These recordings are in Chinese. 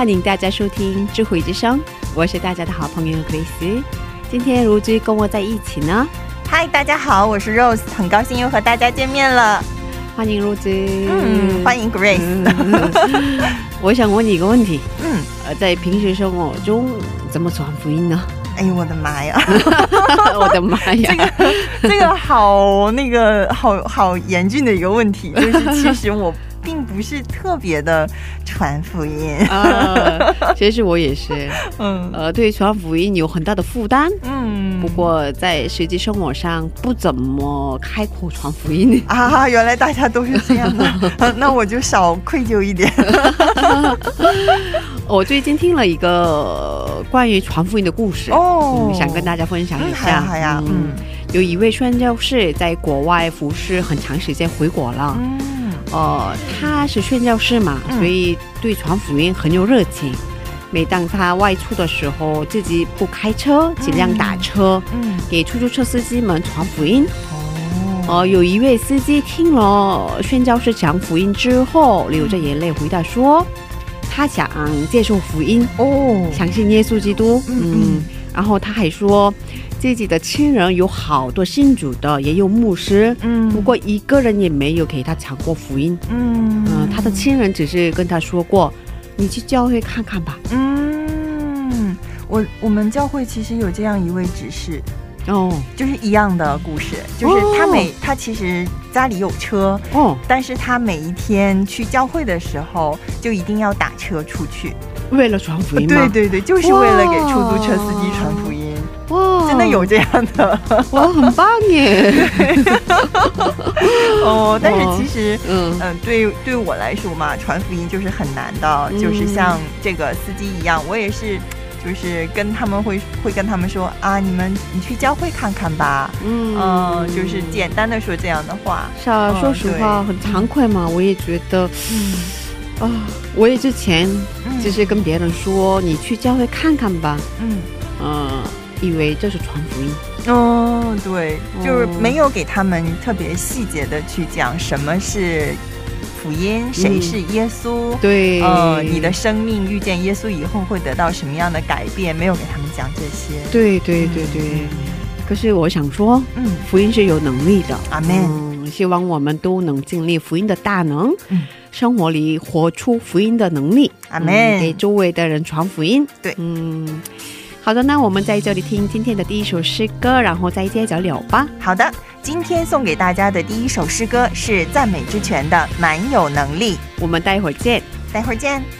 欢迎大家收听智慧之声，我是大家的好朋友 Grace。今天如之跟我在一起呢，嗨，大家好，我是 Rose，很高兴又和大家见面了。欢迎如之。嗯，欢迎 Grace。嗯 我想问你一个问题，嗯，呃，在平时生活中怎么传福音呢？哎呦我的妈呀，我的妈呀！这个这个好那个好好严峻的一个问题，就是其实我并不是特别的传福音。啊，其实我也是，嗯呃，对传福音有很大的负担，嗯不过在实际生活上不怎么开口传福音。啊，原来大家都是这样的，啊 那我就少愧疚一点。我最近听了一个关于传福音的故事，哦嗯，想跟大家分享一下。呀好呀，嗯有一位宣教士在国外服侍很长时间，回国了。嗯呃，他是宣教士嘛，嗯所以对传福音很有热情。每当他外出的时候，自己不开车，尽量打车，嗯给出租车司机们传福音。哦呃，有一位司机听了宣教士讲福音之后，流着眼泪回答说，他想接受福音，哦相信耶稣基督。嗯嗯，然后他还说，自己的亲人有好多信主的，也有牧师，嗯。不过一个人也没有给他讲过福音。嗯。嗯、他的亲人只是跟他说过，你去教会看看吧。嗯，我我们教会其实有这样一位执事，哦。就是一样的故事，就是他每、他其实家里有车，哦，但是他每一天去教会的时候，就一定要打车出去。为了传福音吗？对对对，就是为了给出租车司机传福音，哇，真的有这样的。哇，很棒耶。哦。但是其实。嗯。嗯，对，对我来说嘛，传福音就是很难的，嗯。就是像这个司机一样，我也是，就是跟他们会会跟他们说啊，你们你去教会看看吧，嗯。嗯、就是简单的说这样的话，是啊，嗯说实话很惭愧嘛，我也觉得嗯。啊，我也之前嗯。只是跟别人说，你去教会看看吧，嗯，嗯，以为这是传福音。哦，对，就是哦没有给他们特别细节的去讲什么是福音，谁是耶稣，对，呃，你的生命遇见耶稣以后会得到什么样的改变，没有给他们讲这些。对对对对。可是我想说，嗯，福音是有能力的。阿门。嗯，希望我们都能经历福音的大能，嗯生活里活出福音的能力。阿门嗯给周围的人传福音。对嗯，好的，那我们在这里听今天的第一首诗歌，然后再接着聊吧。好的，今天送给大家的第一首诗歌是赞美之泉的《蛮有能力》，我们待会儿见。待会儿见。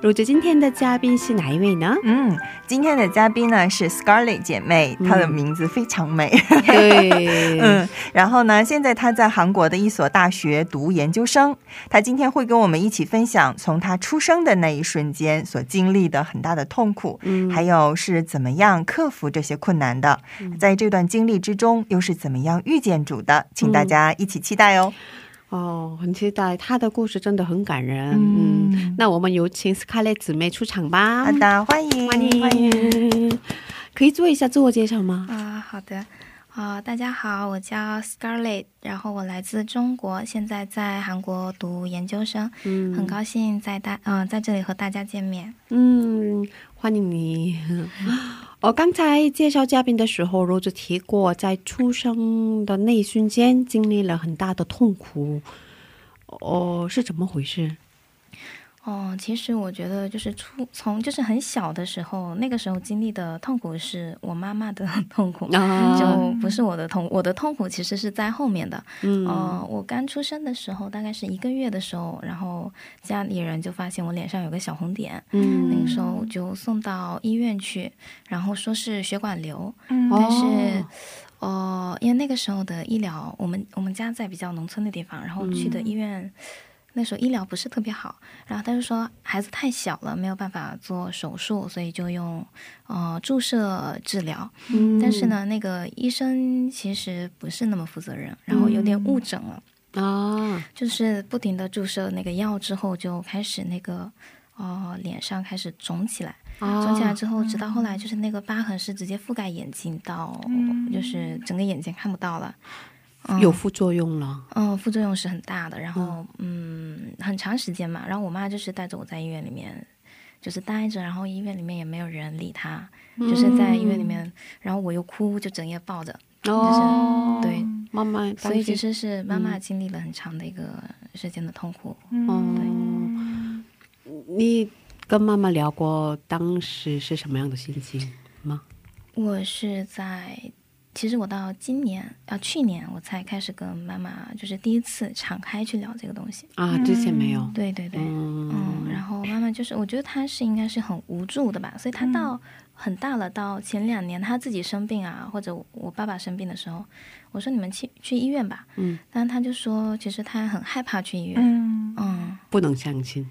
如着今天的嘉宾是哪一位呢？嗯，今天的嘉宾呢是 Scarlett 姐妹，她的名字非常美。对，嗯，然后呢，现在她在韩国的一所大学读研究生。她今天会跟我们一起分享从她出生的那一瞬间所经历的很大的痛苦，嗯还有是怎么样克服这些困难的。在这段经历之中，又是怎么样遇见主的？请大家一起期待哦。哦，很期待他的故事，真的很感人。嗯嗯，那我们有请斯卡列姊妹出场吧。好的，欢迎欢迎，欢迎。可以做一下自我介绍吗？啊、好的，啊、大家好，我叫 Scarlett，然后我来自中国，现在在韩国读研究生，嗯很高兴在大嗯、在这里和大家见面。嗯，欢迎你。我刚才介绍嘉宾的时候，罗子提过，在出生的那一瞬间经历了很大的痛苦。哦，是怎么回事？哦，其实我觉得就是出从就是很小的时候，那个时候经历的痛苦是我妈妈的 痛苦，啊。就不是我的痛，我的痛苦其实是在后面的。嗯。呃，我刚出生的时候，大概是一个月的时候，然后家里人就发现我脸上有个小红点，嗯。那个时候就送到医院去，然后说是血管瘤，嗯。但是哦，呃，因为那个时候的医疗，我们我们家在比较农村的地方，然后去的医院，那时候医疗不是特别好，然后他就说孩子太小了，没有办法做手术，所以就用呃注射治疗。嗯但是呢，那个医生其实不是那么负责任，然后有点误诊了。啊，就是不停的注射那个药之后，就开始那个呃脸上开始肿起来，啊肿起来之后，直到后来就是那个疤痕是直接覆盖眼睛到，就是整个眼睛看不到了。嗯有副作用了。嗯，副作用是很大的，然后嗯很长时间嘛，然后我妈就是带着我在医院里面。就是待着，然后医院里面也没有人理她，就是在医院里面，然后我又哭，就整夜抱着，哦，对，妈妈，所以其实是妈妈经历了很长的一个时间的痛苦。哦，你跟妈妈聊过当时是什么样的心情吗？我是在，其实我到今年啊，去年我才开始跟妈妈，就是第一次敞开去聊这个东西。啊，之前没有。对对对，嗯嗯，然后妈妈就是，我觉得她是应该是很无助的吧，所以她到很大了，到前两年她自己生病啊，或者我爸爸生病的时候，我说你们去去医院吧，嗯，但她就说其实她很害怕去医院，嗯嗯，不能相信。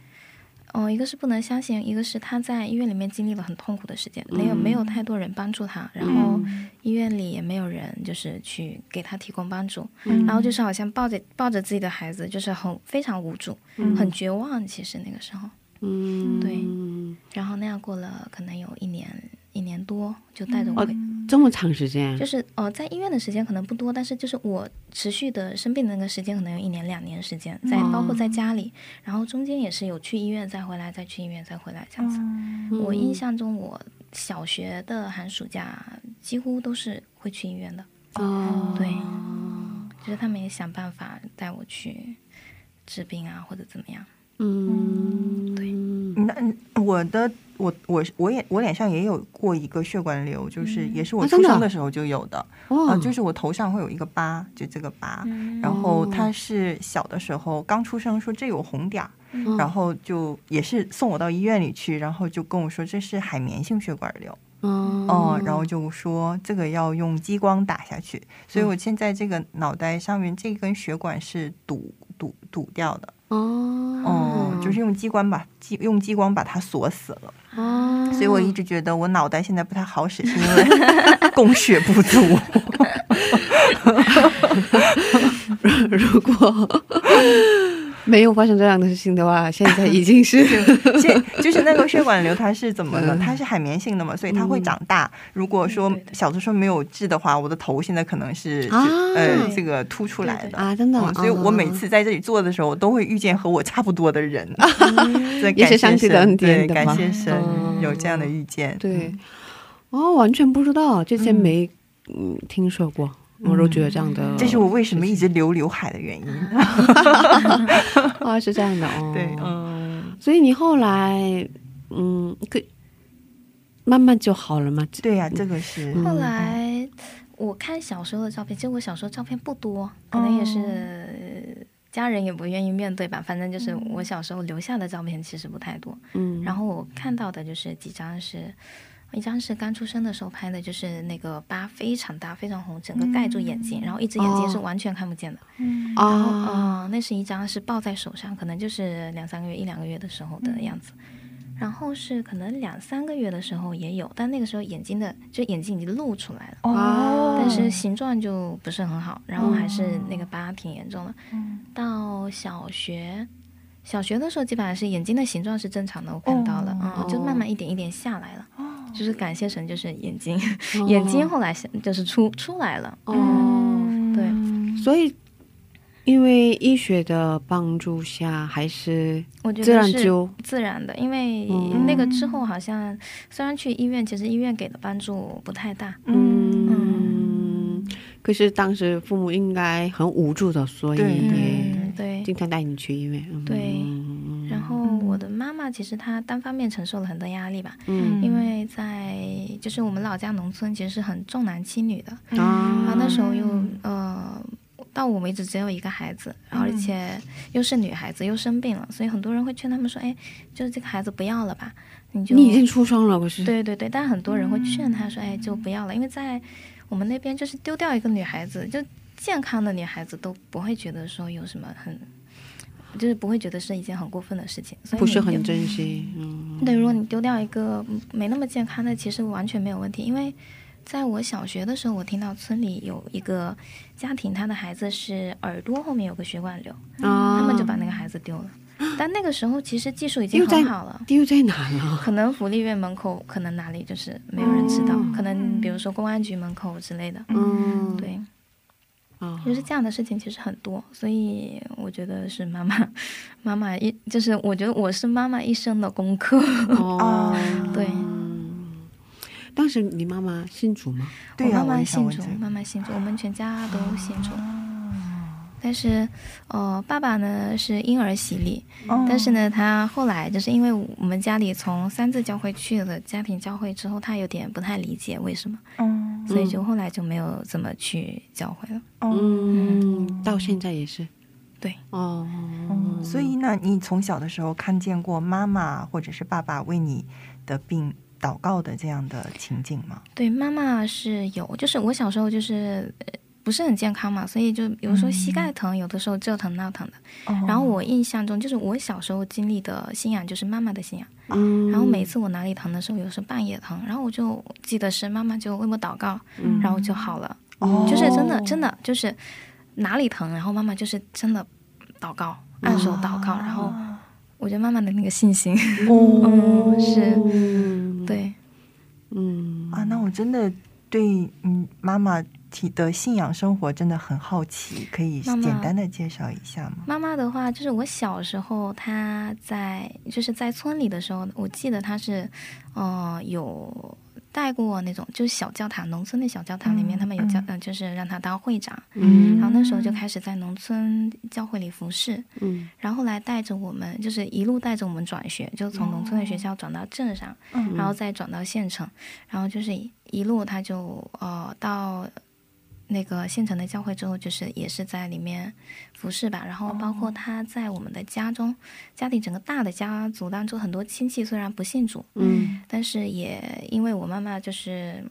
哦，一个是不能相信，一个是他在医院里面经历了很痛苦的时间，没有没有太多人帮助他，然后医院里也没有人就是去给他提供帮助，然后就是好像抱着抱着自己的孩子，就是很非常无助，很绝望，其实那个时候。嗯，对然后那样过了可能有一年一年多，就带着我回，这么长时间，就是呃在医院的时间可能不多，但是就是我持续的生病的那个时间可能有一年两年时间，在包括在家里，然后中间也是有去医院再回来，再去医院再回来这样子。我印象中我小学的寒暑假几乎都是会去医院的，哦，对，就是他们也想办法带我去治病啊或者怎么样。嗯，对。那嗯我的我我我也我脸上也有过一个血管瘤，就是也是我出生的时候就有的，哦。啊，就是我头上会有一个疤，就这个疤，嗯。然后他是小的时候刚出生说这有红点儿，嗯。然后就也是送我到医院里去，然后就跟我说这是海绵性血管瘤，哦。哦，然后就说这个要用激光打下去，所以嗯我现在这个脑袋上面这根血管是堵堵堵掉的，哦。哦，就是用激光把激用激光把它锁死了，哦，所以我一直觉得我脑袋现在不太好使，是因为 供血不足。如果没有发生这样的事情的话，现在已经是 现 就是那个血管瘤，它是怎么了？嗯。它是海绵性的嘛，所以它会长大。如果说小的时候没有治的话，我的头现在可能是啊。呃这个凸出来的。啊，真的，嗯所以我每次在这里做的时候，我都会遇见和我差不多的人，所以感谢也是上帝的神恩典对，感谢神？嗯有这样的遇见。对。嗯，哦，完全不知道，之前没嗯听说过，我都觉得这样的，这是我为什么一直留刘海的原因。啊是这样的哦，对，嗯，所以你后来嗯，可慢慢就好了嘛，对呀、这个是嗯后来我看小时候的照片，其实我小时候照片不多，可能也是呃家人也不愿意面对吧。反正就是我小时候留下的照片其实不太多。嗯，然后我看到的就是几张是，一张是刚出生的时候拍的，就是那个疤非常大、非常红，整个盖住眼睛，然后一只眼睛是完全看不见的。然后啊，啊、那是一张是抱在手上，可能就是两三个月、一两个月的时候的样子。然后是可能两三个月的时候也有，但那个时候眼睛的就眼睛已经露出来了。哦，但是形状就不是很好，然后还是那个疤挺严重的。到小学，小学的时候基本上是眼睛的形状是正常的，我看到了，哦嗯，就慢慢一点一点下来了。就是感谢神，就是眼睛，哦。眼睛后来就是出出来了。哦，对，所以因为医学的帮助下，还是我觉得是自然的，因为嗯那个之后好像虽然去医院，其实医院给的帮助不太大。嗯，可是当时父母应该很无助的，所以对。经常带你去医院。嗯。对我的妈妈其实她单方面承受了很多压力吧，嗯。因为在就是我们老家农村其实是很重男轻女的，啊然后那时候又呃。到我为止只有一个孩子，然后而且又是女孩子，又生病了，所以很多人会劝他们说：“哎，就是这个孩子不要了吧，你就你已经出生了，不是？对对对，但很多人会劝他说：“哎，就不要了，因为在我们那边就是丢掉一个女孩子，就健康的女孩子都不会觉得说有什么很，就是不会觉得是一件很过分的事情，所以不是很珍惜。嗯，对，如果你丢掉一个嗯没那么健康的，其实完全没有问题。因为在我小学的时候，我听到村里有一个家庭，他的孩子是耳朵后面有个血管瘤，啊他们就把那个孩子丢了。但那个时候其实技术已经很好了。丢在哪了？可能福利院门口，可能哪里就是没有人知道，哦可能比如说公安局门口之类的，嗯，对，啊，就是这样的事情其实很多，所以我觉得是妈妈，妈妈一就是我觉得我是妈妈一生的功课，哦，对当时你妈妈信主吗？对妈妈信主妈妈信主，我们全家都信主。但是，呃，爸爸呢是婴儿洗礼，哦。但是呢，他后来就是因为我们家里从三字教会去了家庭教会之后，他有点不太理解为什么，嗯所以就后来就没有怎么去教会了。嗯，到现在也是。对，哦，嗯，所以那，你从小的时候看见过妈妈或者是爸爸为你的病祷告的这样的情景吗？对，妈妈是有，就是我小时候就是。呃不是很健康嘛，所以就有时候膝盖疼，有的时候这疼那疼的。哦然后我印象中，就是我小时候经历的信仰就是妈妈的信仰。嗯，然后每次我哪里疼的时候，有时候半夜疼，然后我就记得是妈妈就为我祷告，嗯。然后就好了。哦。就是真的真的就是哪里疼，然后妈妈就是真的祷告，按手祷告，然后我觉得妈妈的那个信心，哦。嗯，是。嗯，对，嗯。啊，那我真的对嗯妈妈提的信仰生活真的很好奇，可以简单的介绍一下吗？妈妈的话，就是我小时候，她在就是在村里的时候，我记得她是，呃，有带过那种就是小教堂，农村的小教堂里面，嗯他们有教嗯，嗯、就是让她当会长，嗯。然后那时候就开始在农村教会里服侍，嗯。然后后来带着我们，就是一路带着我们转学，就从农村的学校转到镇上，嗯。然后再转到县城，然后就是一一路她就呃到那个县城的教会之后，就是也是在里面服侍吧，然后包括他在我们的家中，家里整个大的家族当中，很多亲戚虽然不信主，嗯但是也因为我妈妈就是。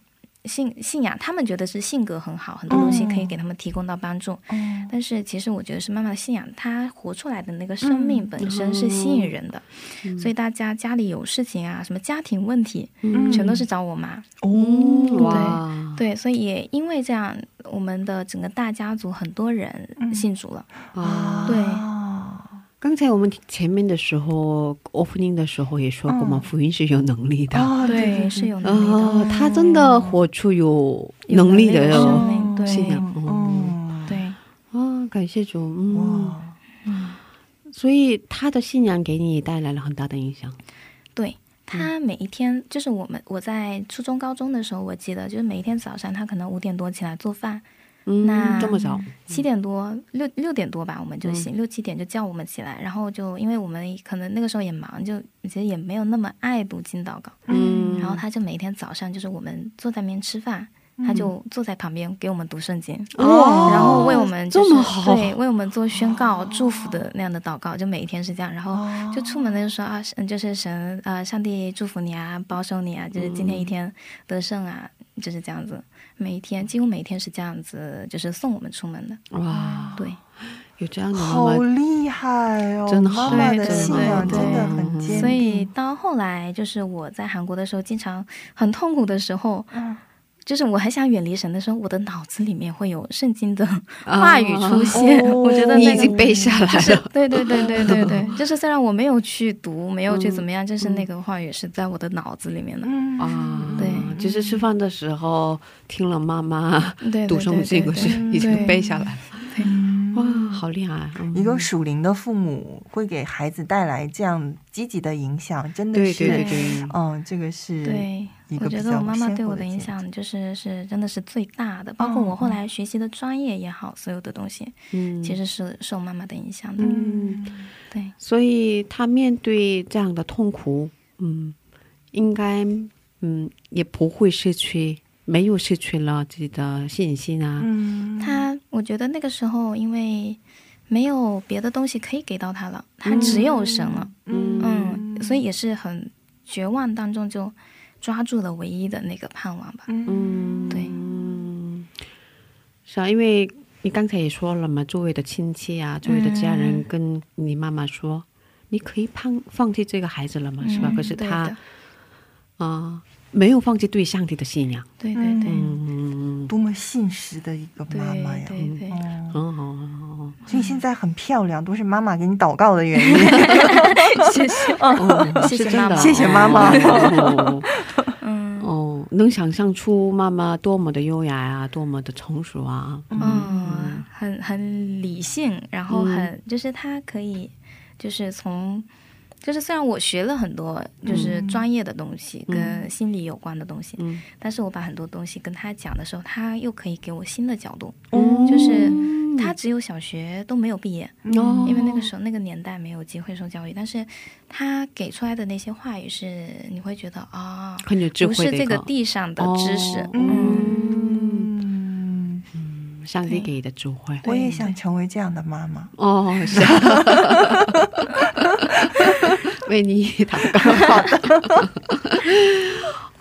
信信仰，他们觉得是性格很好，很多东西可以给他们提供到帮助。嗯但是其实我觉得是妈妈的信仰，她活出来的那个生命嗯本身是吸引人的，所以大家家里有事情啊，什么家庭问题，嗯全都是找我妈。对，所以也因为这样，我们的整个大家族很多人嗯信主了。啊，对刚才我们前面的时候，opening 的时候也说过嘛，嗯。福音是有能力的。哦，对是有能力的。哦，他真的活出有有能力的能力的生哦对。信仰。哦，嗯，对，啊，感谢主，嗯，哇，所以他的信仰给你也带来了很大的影响。对他每一天，就是我们我在初中、高中的时候，我记得就是每一天早上，他可能五点多起来做饭，嗯，那这么早，七点多六六点多吧，我们就醒，六七点就叫我们起来，然后就因为我们可能那个时候也忙，就其实也没有那么爱读经祷告，嗯，然后他就每天早上就是我们坐在那边吃饭，他就坐在旁边给我们读圣经，哦然后为我们就是对为我们做宣告、祝福的那样的祷告，就每一天是这样。然后就出门的时候啊，嗯，就是神啊、呃，上帝祝福你啊，保守你啊，就是今天一天得胜啊，就是这样子。每一天几乎每一天是这样子，就是送我们出门的。哇，对，有这样的妈好，厉害哦！真的好妈妈的信仰真的很坚定，所以到后来，就是我在韩国的时候，经常很痛苦的时候，嗯就是我很想远离神的时候，我的脑子里面会有圣经的话语出现。哦我觉得那个你已经背下来就是了。对对对对对对，就是虽然我没有去读，没有去怎么样，嗯就是那个话语是在我的脑子里面的。嗯啊，对就是吃饭的时候听了妈妈对 读圣经，我是已经背下来了。嗯哇，好厉害！嗯。一个属灵的父母会给孩子带来这样积极的影响，真的是，对对对，嗯，这个是对，一个我觉得我妈妈对我的影响就是是真的是最大的，包括我后来学习的专业也好，所有的东西嗯，其实是受妈妈的影响的。嗯，对，所以他面对这样的痛苦，嗯，应该嗯也不会失去，没有失去了自己的信心啊。嗯，他，我觉得那个时候因为没有别的东西可以给到他了，他只有神了，嗯。嗯，所以也是很绝望当中就抓住了唯一的那个盼望吧。嗯。对。嗯，是啊，因为你刚才也说了嘛，周围的亲戚啊，周围的家人嗯。跟你妈妈说，你可以放放弃这个孩子了嘛，是吧？嗯可是他啊、没有放弃对上帝的信仰。对对对。嗯，多么信实的一个妈妈呀！对对，嗯，很好，很好。所以现在很漂亮，都是妈妈给你祷告的原因。谢谢，哦，谢谢是真的妈妈。谢谢妈妈。哦。嗯。哦，能想象出妈妈多么的优雅啊，多么的成熟啊。嗯，很很理性，然后很、就是她可以，就是从。就是虽然我学了很多就是专业的东西，跟心理有关的东西，嗯。但是我把很多东西跟他讲的时候，他又可以给我新的角度。哦。就是他只有小学都没有毕业，哦。因为那个时候那个年代没有机会受教育，但是他给出来的那些话语是你会觉得啊、很有智不是这个地上的知识，哦。嗯，嗯，上帝给的智慧。我也想成为这样的妈妈。哦，是。啊，为你祷告。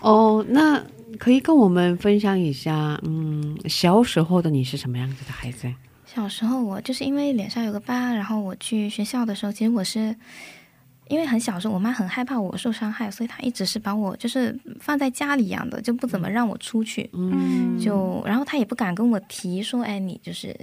哦，那可以跟我们分享一下，嗯，小时候的你是什么样子的孩子？小时候我就是因为脸上有个疤，然后我去学校的时候，其实我是因为很小时候，我妈很害怕我受伤害，所以她一直是把我就是放在家里养的，就不怎么让我出去。嗯就然后她也不敢跟我提说，哎，你就是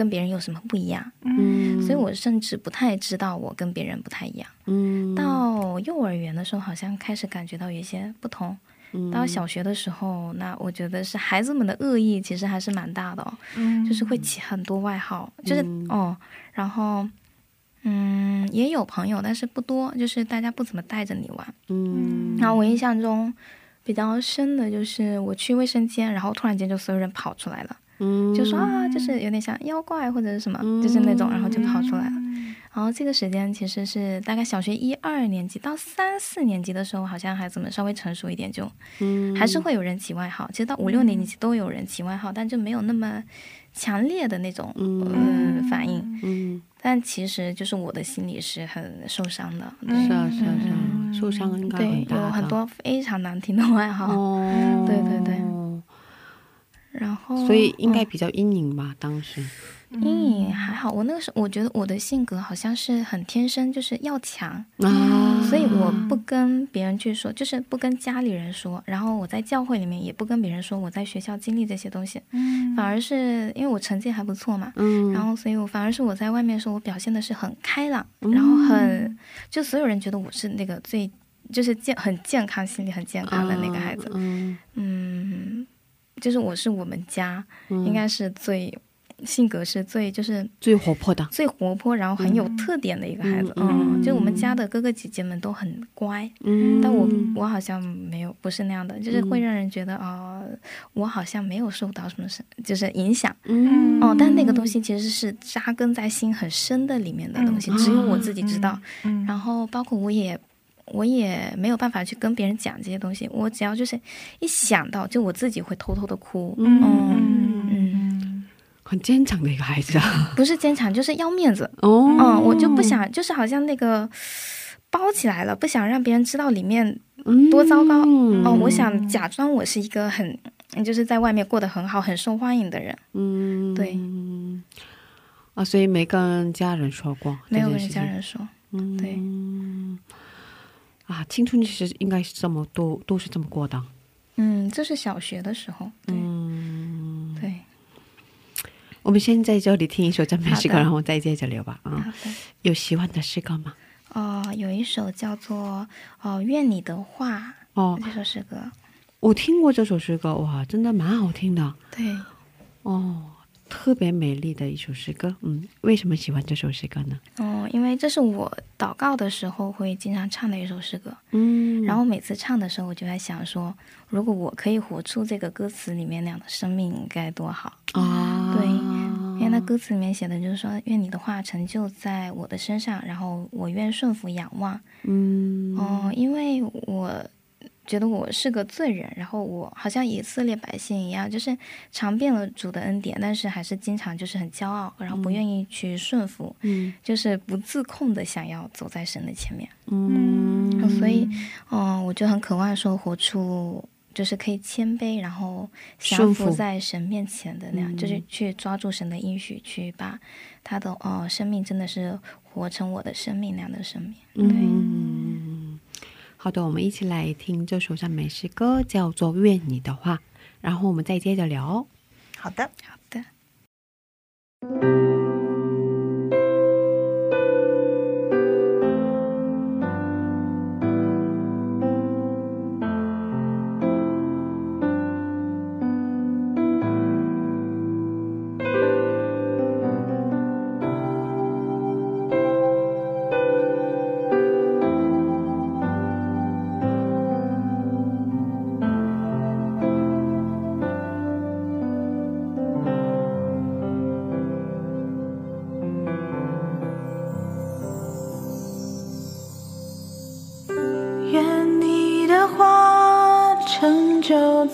跟别人有什么不一样。嗯所以我甚至不太知道我跟别人不太一样。嗯到幼儿园的时候，好像开始感觉到有一些不同。嗯到小学的时候，那我觉得是孩子们的恶意其实还是蛮大的哦，嗯就是会起很多外号，就是、嗯哦，然后嗯也有朋友，但是不多，就是大家不怎么带着你玩。嗯然后我印象中，比较深的就是我去卫生间，然后突然间就所有人跑出来了，嗯，就说啊，就是有点像妖怪或者是什么，就是那种，然后就跑出来了。然后这个时间其实是大概小学一二年级到三四年级的时候，好像孩子们稍微成熟一点，就嗯还是会有人起外号。其实到五六年级都有人起外号，但就没有那么强烈的那种嗯反应。嗯，但其实就是我的心里是很受伤的，对是啊是啊是啊，受伤应该对很，大对，有很多非常难听的外号。哦，对对对然后所以应该嗯。比较阴影吧，当时，阴影还好，我那个时候我觉得我的性格好像是很天生，就是要强，啊，所以我不跟别人去说，就是不跟家里人说，然后我在教会里面也不跟别人说我在学校经历这些东西，反而是因为我成绩还不错嘛，嗯，然后所以我反而是我在外面说，我表现的是很开朗，然后很就所有人觉得我是那个最就是健很健康、心理很健康的那个孩子，嗯，嗯，就是我是我们家、嗯。应该是最性格是最就是最活泼的，最活泼，然后很有特点的一个孩子，嗯嗯，就我们家的哥哥姐姐们都很乖，嗯，但我我好像没有，不是那样的，就是会让人觉得啊、我好像没有受到什么是就是影响，嗯。哦，但那个东西其实是扎根在心很深的里面的东西，只有我自己知道。嗯。然后包括我也我也没有办法去跟别人讲这些东西，我只要就是一想到，就我自己会偷偷的哭。嗯嗯嗯，很坚强的一个孩子啊，不是坚强，就是要面子。哦，嗯，我就不想，就是好像那个包起来了，不想让别人知道里面多糟糕。嗯哦，我想假装我是一个很，就是在外面过得很好、很受欢迎的人。嗯，对，啊，所以没跟家人说过，没有跟家人说。嗯，对啊，青春其实应该是这么都都是这么过的，嗯，这是小学的时候。对、嗯，对，我们先在这里听一首赞美诗歌，然后再接着聊吧。啊。有喜欢的诗歌吗？哦、有一首叫做《哦、愿你的话》哦，这首诗歌。我听过这首诗歌，哇，真的蛮好听的对，哦，特别美丽的一首诗歌。嗯，为什么喜欢这首诗歌呢？哦、因为这是我祷告的时候会经常唱的一首诗歌。嗯，然后每次唱的时候，我就在想说，如果我可以活出这个歌词里面那样的生命，该多好。啊，对因为那歌词里面写的就是说，愿你的话成就在我的身上，然后我愿顺服仰望。嗯，哦、因为我觉得我是个罪人，然后我好像以色列百姓一样，就是尝遍了主的恩典，但是还是经常就是很骄傲，然后不愿意去顺服，嗯就是不自控的想要走在神的前面。嗯，所以，嗯、我就很渴望说活出。就是可以谦卑，然后降顺服服在神面前的那样，嗯就是去抓住神的应许，去把他的哦、生命真的是活成我的生命那样的生命。嗯，好的，我们一起来听这首赞美诗歌，叫做《愿你的话》，然后我们再接着聊。好的，好的。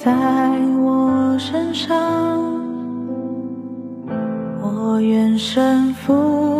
在我身上，我愿身负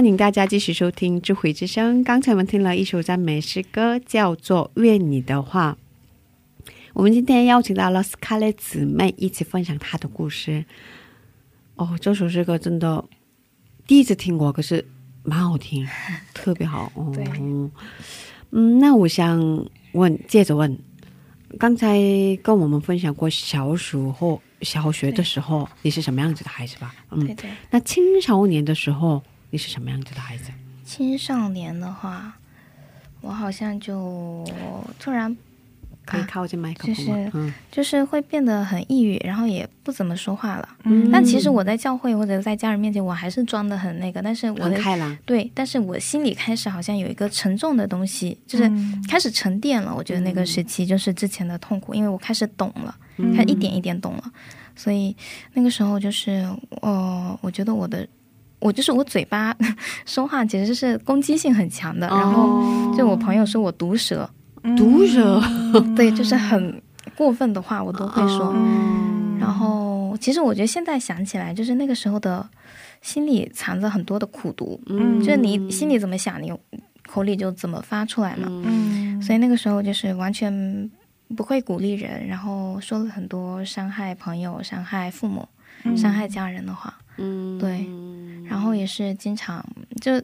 欢迎大家继续收听《智慧之声》。刚才我们听了一首赞美诗歌，叫做《愿你的话》。我们今天邀请到了斯卡列姊妹一起分享她的故事。哦，这首诗歌真的第一次听过，可是蛮好听，特别好。哦，对嗯，那我想问，接着问，刚才跟我们分享过小时候、小学的时候，你是什么样子的孩子吧？嗯，对对，那青少年的时候，你是什么样子的孩子？青少年的话，我好像就突然可以啊靠近麦克风吗？就是嗯就是会变得很抑郁，然后也不怎么说话了。嗯但其实我在教会或者在家人面前，我还是装的很那个，但是我的开朗。对，但是我心里开始好像有一个沉重的东西，就是嗯开始沉淀了。我觉得那个时期就是之前的痛苦，因为我开始懂了，嗯开始一点一点懂了，所以那个时候就是，呃，我觉得我的。我就是我嘴巴 说话其实是攻击性很强的，然后哦就我朋友说我毒舌，毒舌，对，就是很过分的话我都会说。嗯然后其实我觉得现在想起来，就是那个时候的心里藏着很多的苦毒，嗯。就是你心里怎么想，你口里就怎么发出来嘛。嗯。所以那个时候就是完全不会鼓励人，然后说了很多伤害朋友、伤害父母、伤害家人的话。嗯对然后也是经常就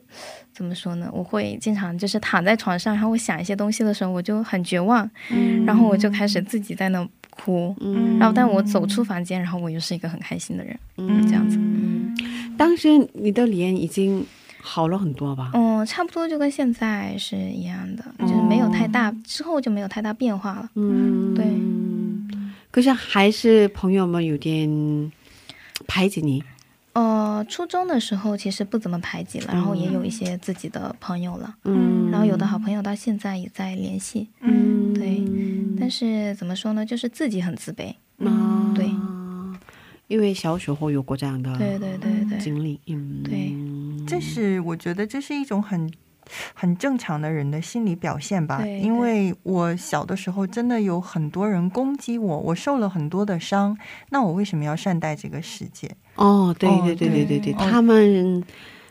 怎么说呢？我会经常就是躺在床上，然后我想一些东西的时候，我就很绝望，然后我就开始自己在那哭。嗯然后，但我走出房间，然后我又是一个很开心的人，嗯这样子。嗯当时你的脸已经好了很多吧？嗯，差不多就跟现在是一样的，就是没有太大，之后就没有太大变化了。嗯，对。可是还是朋友们有点排挤你。呃，初中的时候其实不怎么排挤了，然后也有一些自己的朋友了，嗯，然后有的好。朋友到现在也在联系，嗯，对但是怎么说呢，就是自己很自卑。嗯对，因为小时候有过这样的对对对对。经历，嗯，对。这是我觉得这是一种很很正常的人的心理表现吧。因为我小的时候真的有很多人攻击我，我受了很多的伤，那我为什么要善待这个世界？哦，对哦对对对对对，对他们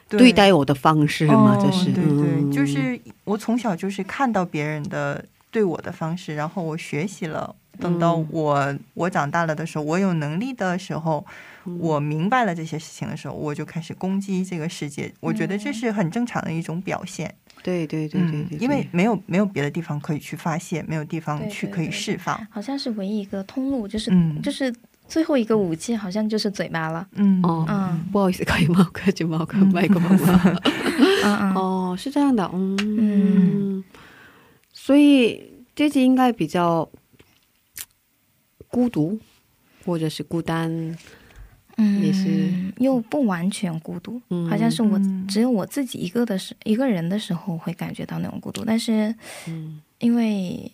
对待我的方式嘛，这是，哦、对对，嗯就是我从小就是看到别人的对我的方式，然后我学习了。等到嗯我、我长大了的时候，我有能力的时候，嗯我明白了这些事情的时候，我就开始攻击这个世界。我觉得这是很正常的一种表现。对对对对对，嗯因为没有没有别的地方可以去发泄，没有地方去可以对对释放。好像是唯一一个通路，就是、嗯就是最后一个武器，好像就是嘴巴了。嗯哦，嗯不好意思，可以吗？可以吗？可以麦克风吗？嗯嗯，哦，是这样的，嗯嗯所以这集应该比较孤独，或者是孤单，嗯，也是又不完全孤独，嗯好像是我嗯。只有我自己一个的时一个人的时候会感觉到那种孤独，但是嗯。因为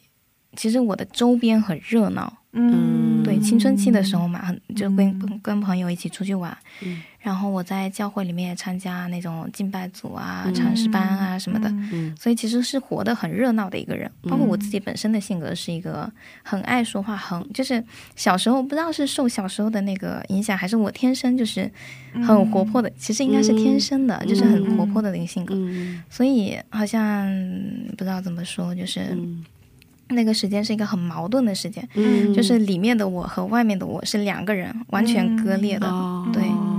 其实我的周边很热闹，嗯，对，青春期的时候嘛，很就跟、嗯。跟朋友一起出去玩，嗯然后我在教会里面也参加那种敬拜组啊、嗯。唱诗班啊什么的，嗯。所以其实是活得很热闹的一个人。包括我自己本身的性格是一个很爱说话，很就是小时候不知道是受小时候的那个影响，还是我天生就是很活泼的，其实应该是天生的，就是很活泼的那个性格。嗯。所以好像不知道怎么说，就是嗯。那个时间是一个很矛盾的时间，嗯。就是里面的我和外面的我是两个人，完全割裂的。哦对嗯，对，是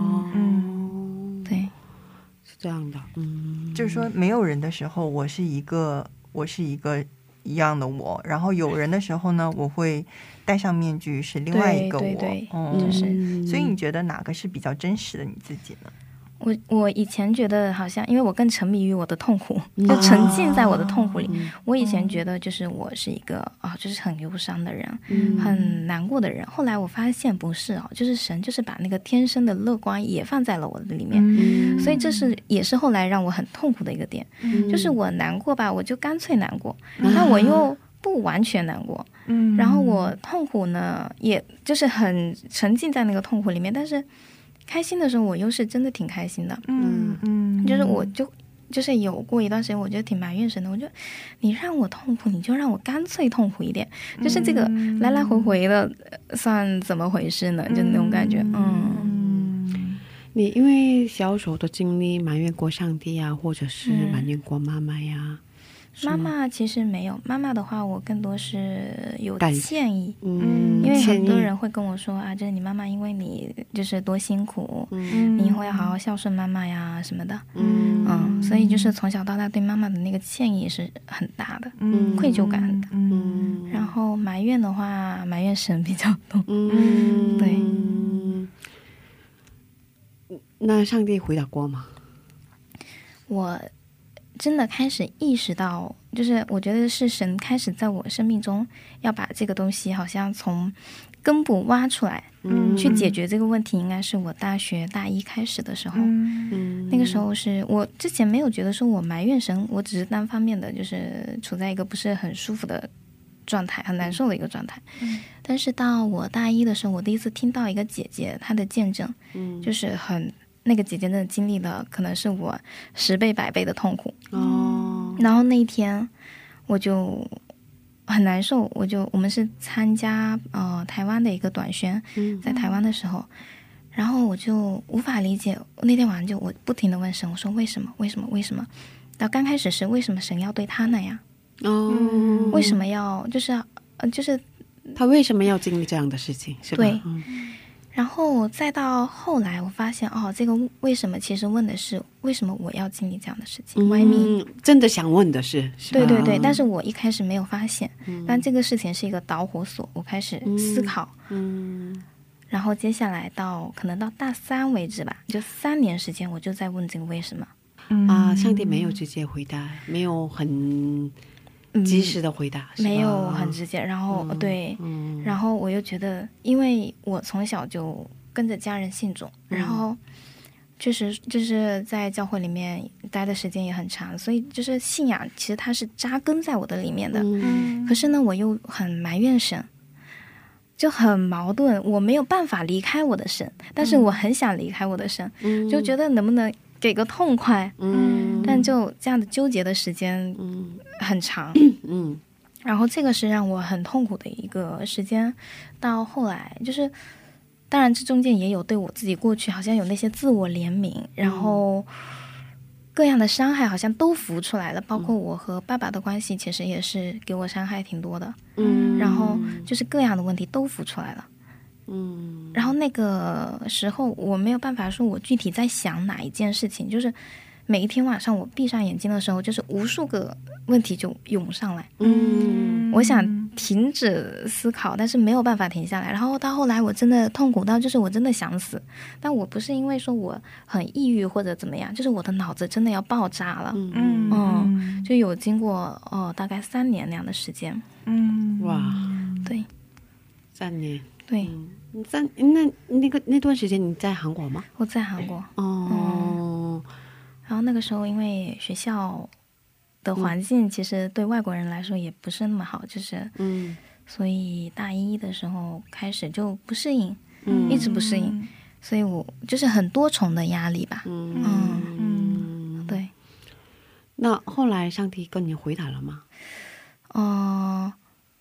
这样的，嗯，就是说没有人的时候，我是一个我是一个一样的我，然后有人的时候呢，我会戴上面具是另外一个我，对对对。嗯就是。嗯所以你觉得哪个是比较真实的你自己呢？我我以前觉得好像，因为我更沉迷于我的痛苦，嗯就沉浸在我的痛苦里。嗯我以前觉得就是我是一个啊、就是很忧伤的人，嗯很难过的人。后来我发现不是哦，就是神就是把那个天生的乐观也放在了我的里面。嗯所以这是也是后来让我很痛苦的一个点，嗯就是我难过吧，我就干脆难过，但我又不完全难过，嗯然后我痛苦呢，也就是很沉浸在那个痛苦里面，但是开心的时候，我又是真的挺开心的，嗯嗯，就是我就就是有过一段时间，我觉得挺埋怨神的，我就你让我痛苦，你就让我干脆痛苦一点，就是这个来来回回的，呃算怎么回事呢？就那种感觉，嗯。嗯。你因为小时候的经历埋怨过上帝呀，或者是嗯。埋怨过妈妈呀？是妈，妈其实没有，妈妈的话，我更多是有感歉意。嗯，因为很多人会跟我说啊，就是你妈妈因为你就是多辛苦，嗯。你以后要好好孝顺妈妈呀什么的，嗯。嗯，所以就是从小到大对妈妈的那个歉意是很大的，嗯。愧疚感很大。嗯。然后埋怨的话，埋怨神比较多。嗯，对。嗯那上帝回答过吗？我真的开始意识到，就是我觉得是神开始在我生命中要把这个东西好像从根部挖出来，嗯去解决这个问题，应该是我大学大一开始的时候。嗯，那个时候是我之前没有觉得说我埋怨神，我只是单方面的就是处在一个不是很舒服的状态，很难受的一个状态。但是到我大一的时候，我第一次听到一个姐姐她的见证，嗯就是很那个姐姐真的经历了可能是我十倍百倍的痛苦。哦，然后那一天我就很难受，我就我们是参加呃台湾的一个短宣，嗯在台湾的时候，然后我就无法理解，那天晚上就我不停的问神，我说为什么为什么为什么？到刚开始是为什么神要对他那样？哦，为什么要就是要呃就是他为什么要经历这样的事情？是吧？对嗯然后再到后来，我发现哦，这个为什么其实问的是为什么我要经历这样的事情？Why me？嗯，真的想问的是，是对对对，但是我一开始没有发现，嗯但这个事情是一个导火索，我开始思考，嗯然后接下来到可能到大三为止吧，就三年时间，我就在问这个为什么。啊，上帝没有直接回答，没有很嗯及时的回答，没有很直接，然后、对，嗯。然后我又觉得，因为我从小就跟着家人信主，嗯。然后确实就是在教会里面待的时间也很长，所以就是信仰其实它是扎根在我的里面的。嗯。可是呢，我又很埋怨神，就很矛盾，我没有办法离开我的神，但是我很想离开我的神，嗯。就觉得能不能给个痛快，嗯但就这样的纠结的时间嗯很长。嗯然后这个是让我很痛苦的一个时间。到后来，就是当然这中间也有对我自己过去好像有那些自我怜悯，然后各样的伤害好像都浮出来了。包括我和爸爸的关系，其实也是给我伤害挺多的。嗯，然后就是各样的问题都浮出来了。嗯。然后那个时候我没有办法说我具体在想哪一件事情，就是每一天晚上我闭上眼睛的时候，就是无数个问题就涌上来。嗯。我想停止思考，但是没有办法停下来。然后到后来，我真的痛苦到就是我真的想死，但我不是因为说我很抑郁或者怎么样，就是我的脑子真的要爆炸了。嗯。嗯，就有经过哦大概三年那样的时间。嗯。哇，对。三年，对，嗯三那那个那段时间你在韩国吗？我在韩国，哦，然后那个时候因为学校的环境其实对外国人来说也不是那么好，就是嗯。所以大一的时候开始就不适应，嗯。一直不适应，所以我就是很多重的压力吧。嗯。嗯，对，那后来上帝跟你回答了吗？嗯、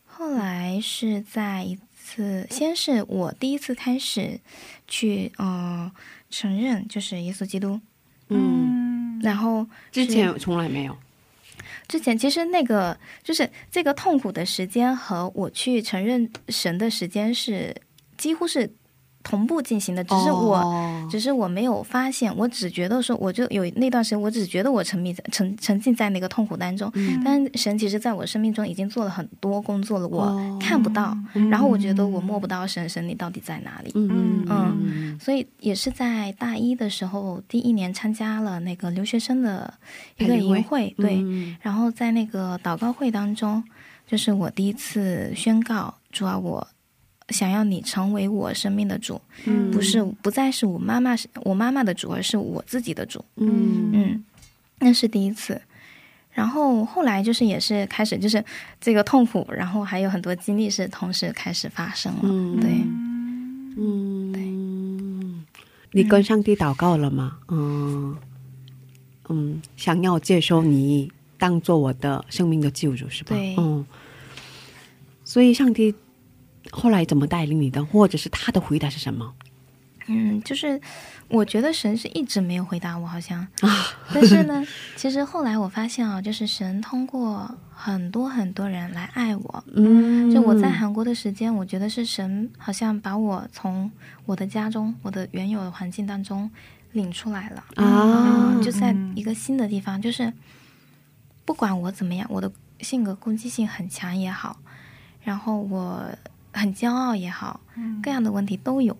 后来是在一次，先是我第一次开始去呃承认就是耶稣基督，嗯，然后之前从来没有。之前其实那个就是这个痛苦的时间和我去承认神的时间是几乎是同步进行的，只是我。哦只是我没有发现，我只觉得说，我就有那段时间，我只觉得我沉迷在沉沉浸在那个痛苦当中。嗯但是神其实在我生命中已经做了很多工作了，我哦看不到，然后我觉得我摸不到神，神你到底在哪里？嗯嗯所以也是在大一的时候，第一年参加了那个留学生的一个营会，对，嗯然后在那个祷告会当中，就是我第一次宣告主啊，我想要你成为我生命的主，嗯不是不再是我妈妈是我妈妈的主，而是我自己的主。嗯嗯，那是第一次。然后后来就是也是开始就是这个痛苦，然后还有很多经历是同时开始发生了。嗯对，嗯，你跟上帝祷告了吗？嗯嗯，想要接受你当做我的生命的救主是吧？对嗯。所以上帝后来怎么带领你的，或者是他的回答是什么？嗯，就是我觉得神是一直没有回答我，好像啊，但是呢，其实后来我发现啊，就是神通过很多很多人来爱我。嗯，就我在韩国的时间，我觉得是神好像把我从我的家中、我的原有的环境当中领出来了。啊嗯，就在一个新的地方，就是不管我怎么样，我的性格攻击性很强也好，然后我很骄傲也好，各样的问题都有。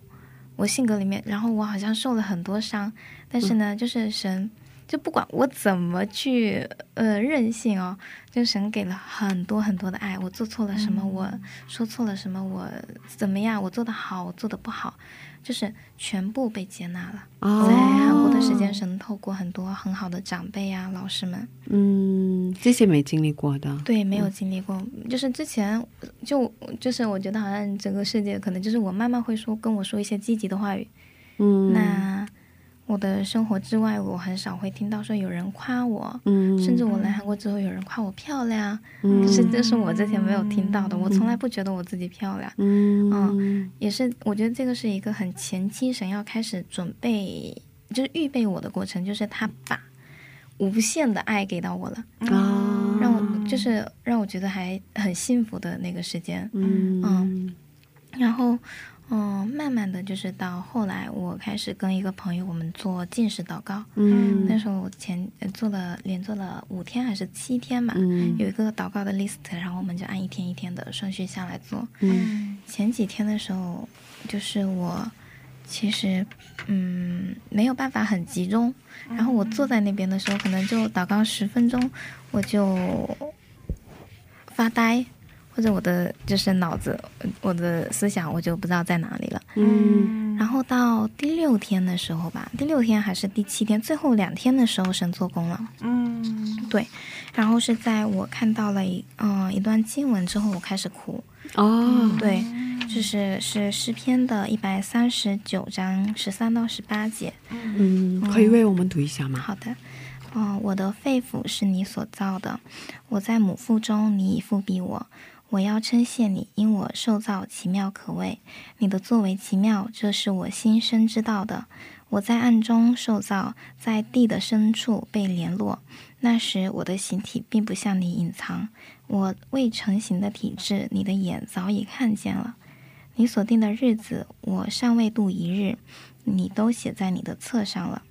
我性格里面，然后我好像受了很多伤，但是呢，就是神，就不管我怎么去呃任性哦，就神给了很多很多的爱。我做错了什么，我说错了什么，我怎么样，我做的好，我做的不好，就是全部被接纳了。哦在韩国的时间，神透过很多很好的长辈啊、老师们，嗯，这些没经历过的，对，没有经历过，就是之前就就是我觉得好像整个世界可能就是我妈妈会说跟我说一些积极的话语，嗯，那我的生活之外，我很少会听到说有人夸我，嗯，甚至我来韩国之后有人夸我漂亮，是这是我之前没有听到的，我从来不觉得我自己漂亮，嗯也是我觉得这个是一个很前期神要开始准备，就是预备我的过程，就是他把无限的爱给到我了。啊，让我就是让我觉得还很幸福的那个时间。嗯嗯然后，嗯，慢慢的就是到后来，我开始跟一个朋友我们做进食祷告。嗯那时候我前呃做了连做了五天还是七天嘛，嗯有一个祷告的 list，然后我们就按一天一天的顺序下来做。嗯前几天的时候，就是我其实嗯没有办法很集中，然后我坐在那边的时候，可能就祷告十分钟，我就发呆，或者我的就是脑子，呃我的思想我就不知道在哪里了。嗯然后到第六天的时候吧，第六天还是第七天，最后两天的时候，神做工了。嗯对，然后是在我看到了一嗯、一段经文之后，我开始哭。哦，对，就是是诗篇的一百三十九章十三到十八节。嗯，可以为我们读一下吗？好的，哦、我的肺腑是你所造的，我在母腹中，你已复庇我。我要称谢你，因我受造奇妙可畏，你的作为奇妙，这是我心生知道的。我在暗中受造，在地的深处被联络。那时我的形体并不向你隐藏，我未成形的体质，你的眼早已看见了。你所定的日子，我尚未度一日，你都写在你的册上了。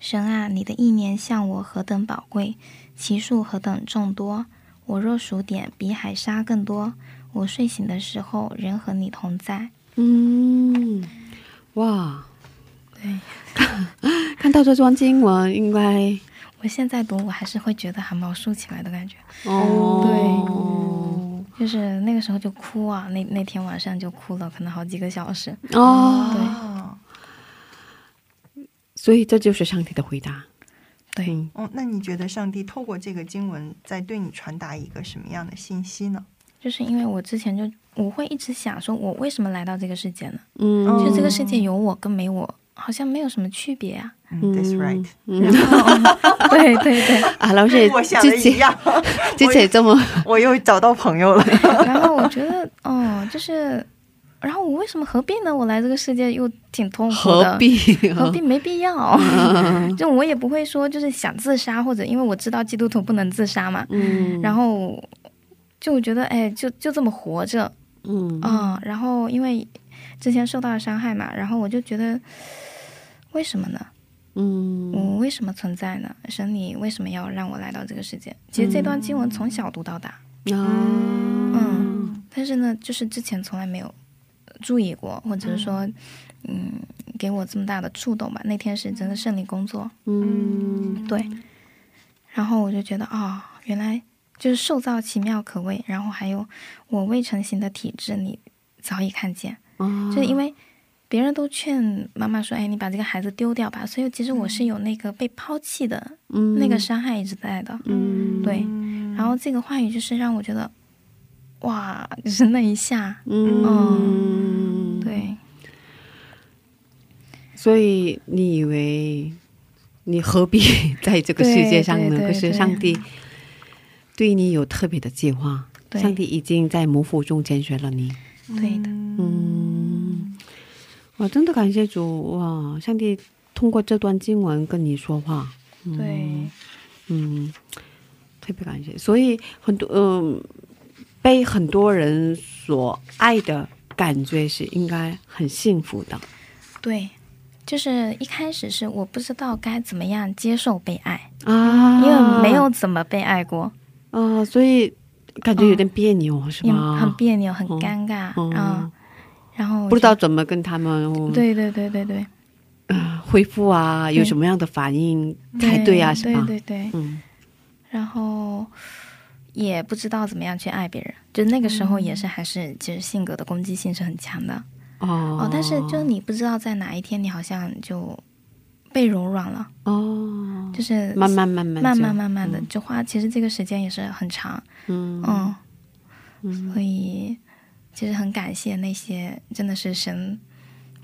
神啊，你的意念向我何等宝贵，其数何等众多。我若数点，比海沙更多。我睡醒的时候，仍和你同在。嗯，哇，对，看 到这段经文，应该我现在读，我还是会觉得汗毛竖起来的感觉，哦，对就是那个时候就哭啊，那那天晚上就哭了，可能好几个小时。哦，对所以这就是上帝的回答。对，嗯哦，那你觉得上帝透过这个经文在对你传达一个什么样的信息呢？就是因为我之前就我会一直想说，我为什么来到这个世界呢？嗯，哦就这个世界有我跟没我，好像没有什么区别啊。嗯，That's right，嗯，对对对。啊，老师 我想的之前一样，之前这么我又找到朋友了。然后我觉得，哦，就是，然后我为什么何必呢？我来这个世界又挺痛苦的，何必？何必？没必要？就我也不会说就是想自杀，或者因为我知道基督徒不能自杀嘛，嗯，然后就觉得哎，就就这么活着，嗯。嗯，然后因为之前受到了伤害嘛，然后我就觉得，为什么呢？嗯。我为什么存在呢？神，你为什么要让我来到这个世界？其实这段经文从小读到大，啊。嗯，但是呢，就是之前从来没有注意过，或者是说，嗯，给我这么大的触动吧。那天是真的胜利工作，嗯对，然后我就觉得啊、原来就是受造奇妙可畏，然后还有我未成型的体质，你早已看见，哦就是因为。别人都劝妈妈说：“哎，你把这个孩子丢掉吧。”所以其实我是有那个被抛弃的嗯那个伤害一直在的。嗯对，然后这个话语就是让我觉得，哇，就是那一下，嗯。对，所以你以为你何必在这个世界上呢？可是上帝对你有特别的计划，对。上帝已经在母腹中拣选了你。对的，嗯，我，真的感谢主哇！上帝通过这段经文跟你说话，嗯、对，嗯，特别感谢。所以很多嗯、被很多人所爱的感觉是应该很幸福的。对，就是一开始是我不知道该怎么样接受被爱，啊，因为没有怎么被爱过，啊，所以感觉有点别扭，是吗？很别扭，很嗯尴尬，嗯啊，然后不知道怎么跟他们对对对对对，恢复啊，有什么样的反应才对啊，是吧？对对对，嗯。然后也不知道怎么样去爱别人，就那个时候也是还是其实性格的攻击性是很强的。哦。哦，但是就你不知道在哪一天你好像就被柔软了，哦，就是慢慢慢慢慢慢慢慢的就花，其实这个时间也是很长，嗯。嗯，嗯。所以其实很感谢那些真的是神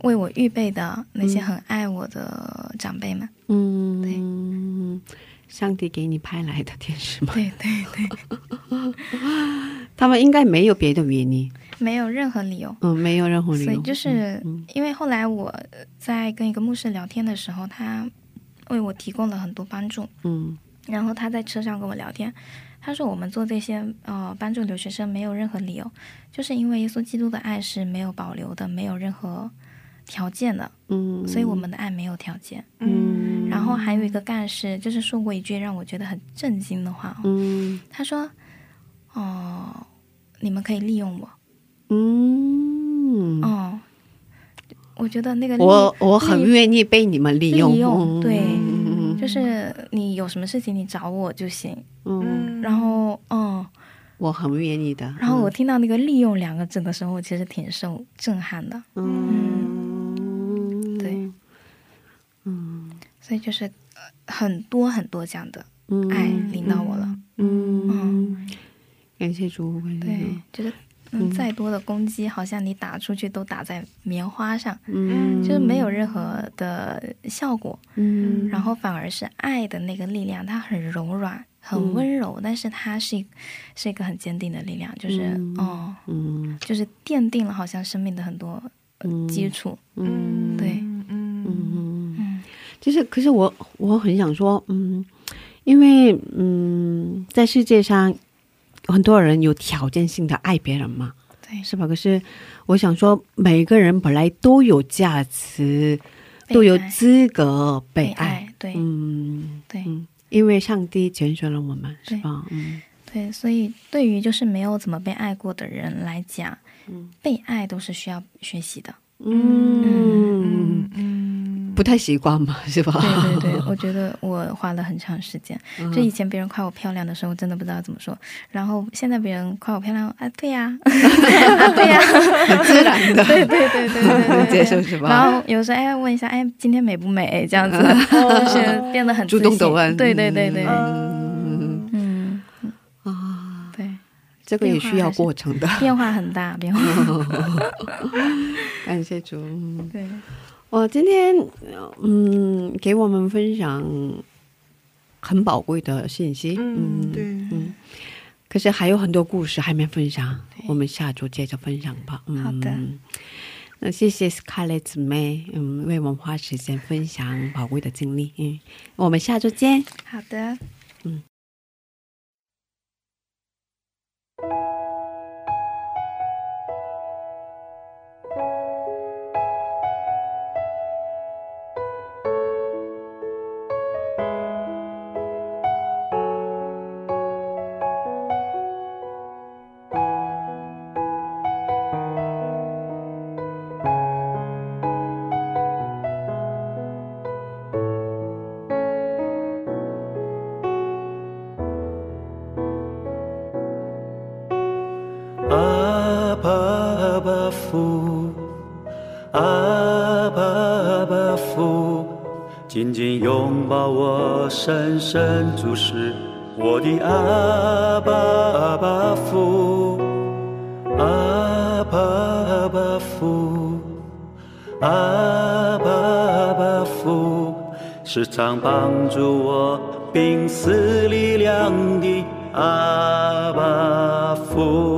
为我预备的那些很爱我的长辈们，嗯，上帝给你派来的天使吗？对对对，他们应该没有别的原因，没有任何理由。嗯，没有任何理由，所以就是嗯因为后来我在跟一个牧师聊天的时候，他为我提供了很多帮助，嗯。然后他在车上跟我聊天，他说我们做这些呃帮助留学生没有任何理由，就是因为耶稣基督的爱是没有保留的，没有任何条件的，嗯，所以我们的爱没有条件。嗯，然后还有一个干事就是说过一句让我觉得很震惊的话哦，嗯。他说：“哦、你们可以利用我。嗯，哦，我觉得那个我我很愿意被你们利用，利用对。嗯。就是你有什么事情你找我就行。嗯，然后，哦，我很愿意的，然后我听到那个“利用”两个字的时候，其实挺受震撼的。嗯，所以就是呃很多很多这样的嗯爱领到我了。嗯，感谢主，感谢对主，，就是嗯，再多的攻击，好像你打出去都打在棉花上，嗯，就是没有任何的效果。嗯，然后反而是爱的那个力量，它很柔软，很温柔，但是它是一是一个很坚定的力量，就是嗯。哦，嗯。就是奠定了好像生命的很多基础。嗯。对，嗯嗯。嗯就是，可是我我很想说，嗯，因为嗯，在世界上很多人有条件性的爱别人嘛，对，是吧？可是我想说，每个人本来都有价值，都有资格被被爱，对嗯对嗯，因为上帝拣选了我们，是吧？嗯对，所以对于就是没有怎么被爱过的人来讲，嗯被爱都是需要学习的。嗯，嗯不太习惯嘛，是吧？对对对，我觉得我花了很长时间。嗯就以前别人夸我漂亮的时候，真的不知道怎么说。然后现在别人夸我漂亮，啊，对呀、啊，对呀、很自然的，对对对对对对，接受是吧？然后有时候哎问一下，哎今天美不美？这样子，就是变得很主动的问，对对对对，嗯嗯，啊，对，这个也需要过程的。变化很大，变化。感谢主。嗯对，我今天嗯，给我们分享很宝贵的信息。嗯对嗯。可是还有很多故事还没分享，我们下周接着分享吧。嗯、好的。那谢谢 Scarlett 姊妹，嗯，为我们花时间分享宝贵的经历。嗯，我们下周见。好的。爸阿爸父，紧紧拥抱我，深深注视我的阿爸阿爸父，阿爸阿爸父，阿爸阿爸父，时常帮助我病死力量的阿爸父。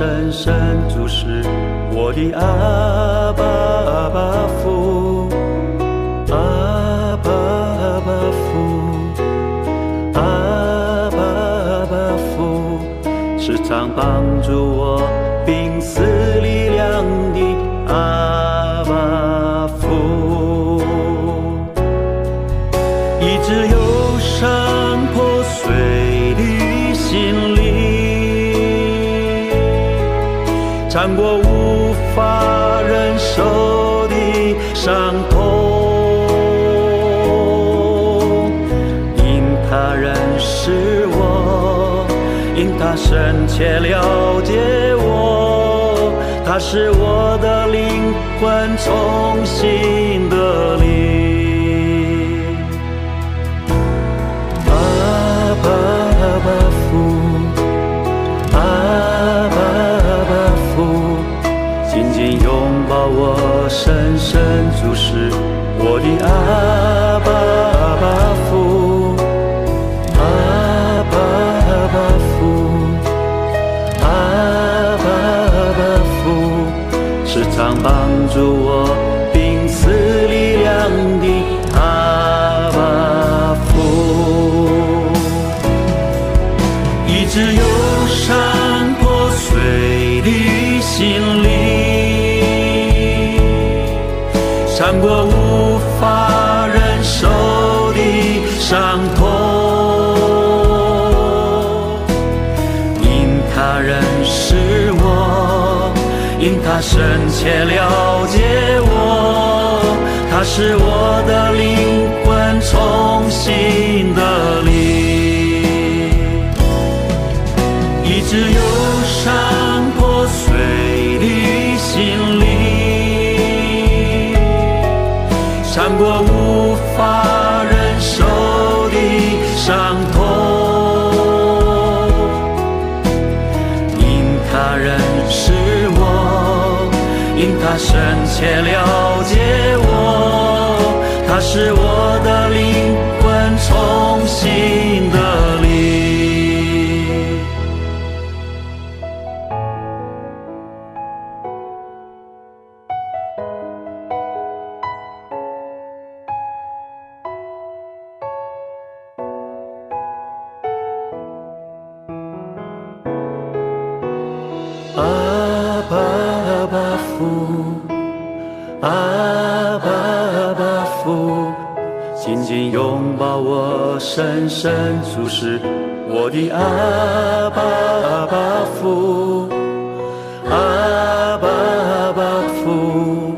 深深注视我的阿爸阿爸父，阿爸阿爸父，阿爸阿爸父，时常帮助我我无法忍受的伤痛，因他认识我，因他深切了解我，他是我的灵魂重新阿爸阿爸父，阿爸阿爸父，阿爸阿爸父，时常帮助我深切了解我，他是我的灵魂重新的别了解我，他是我的灵魂重新的深深注视我的阿爸阿爸父，阿爸阿爸父，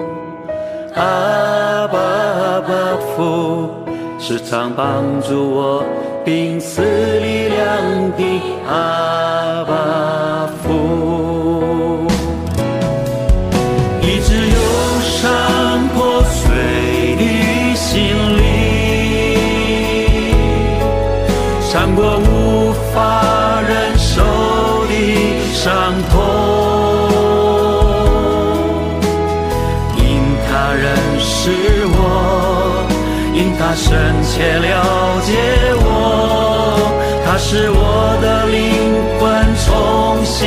阿爸阿爸父，时常帮助我病死力量的阿深切了解我，他是我的灵魂重新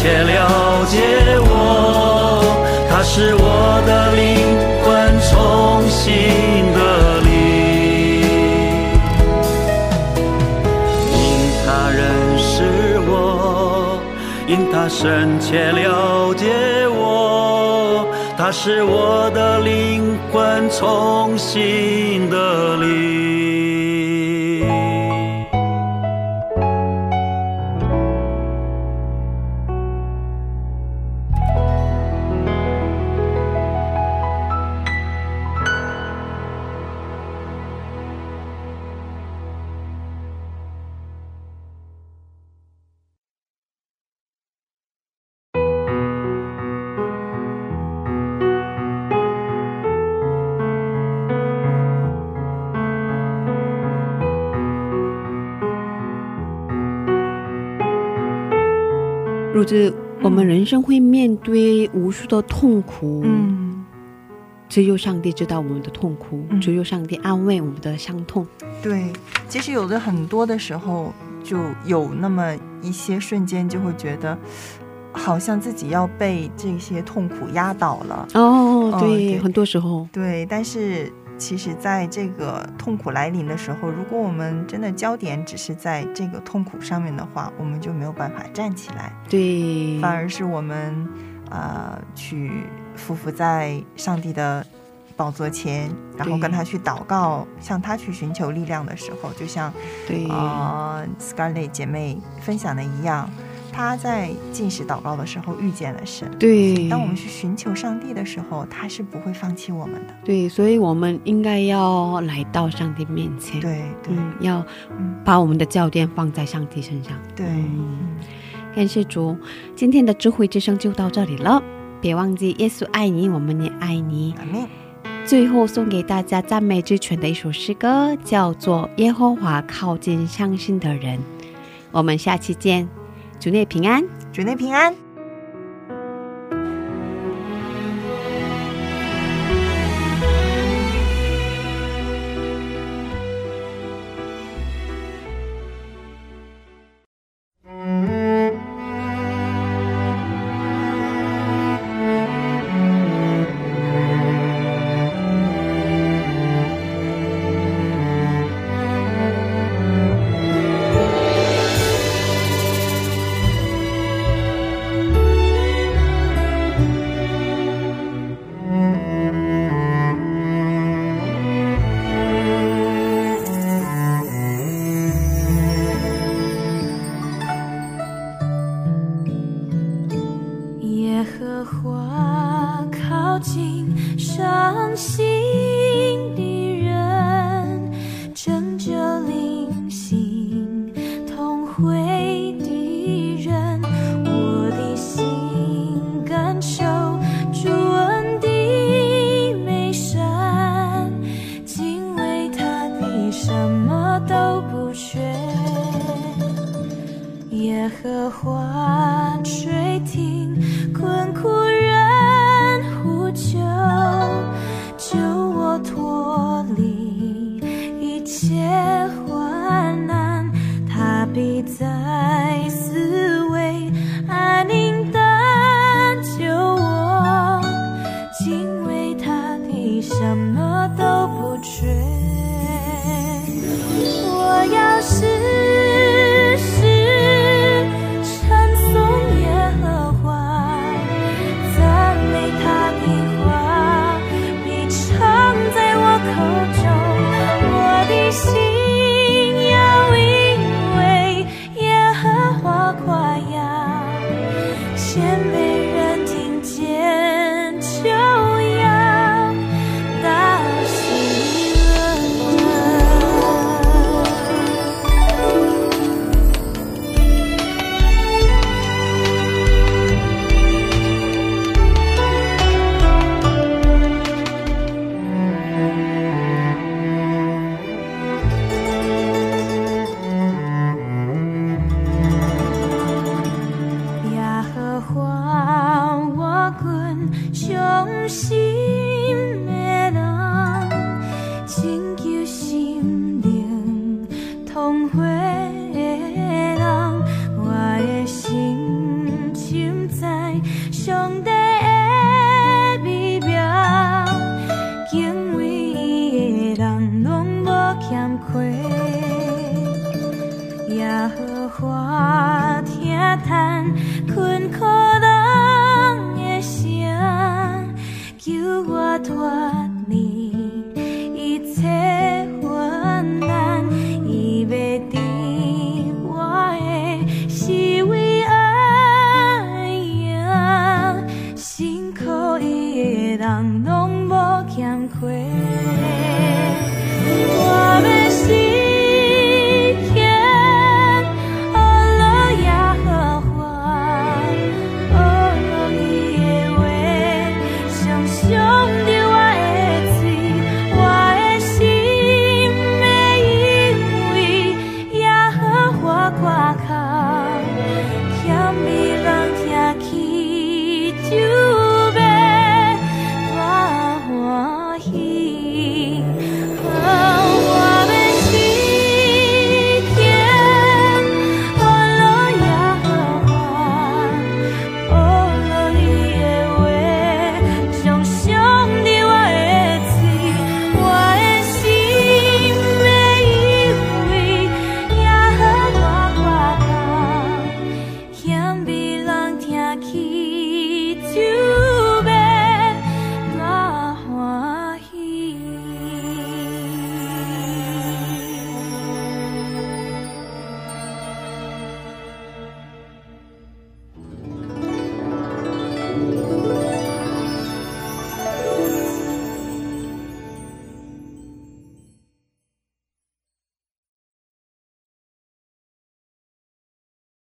切了解我，他是我的灵魂重新的灵，因他认识我，因他深切了解我，他是我的灵魂重新的灵。我们人生会面对无数的痛苦，嗯，只有上帝知道我们的痛苦，嗯。只有上帝安慰我们的伤痛。对，其实有的很多的时候，就有那么一些瞬间，就会觉得好像自己要被这些痛苦压倒了。哦，对。很多时候，对，但是其实在这个痛苦来临的时候，如果我们真的焦点只是在这个痛苦上面的话，我们就没有办法站起来，对，反而是我们呃去匍匐在上帝的宝座前，然后跟他去祷告，向他去寻求力量的时候，就像对，呃 Scarlett 姐妹分享的一样，她在进食祷告的时候遇见了神。对，当我们去寻求上帝的时候，他是不会放弃我们的。对，所以我们应该要来到上帝面前，，对对、嗯，要嗯把我们的焦点放在上帝身上。对，嗯感谢主，今天的智慧之声就到这里了。别忘记，耶稣爱你，我们也爱你。最后送给大家赞美之泉的一首诗歌，叫做《耶和华靠近伤心的人》。我们下期见，主内平安。主内平安。伤心。上帝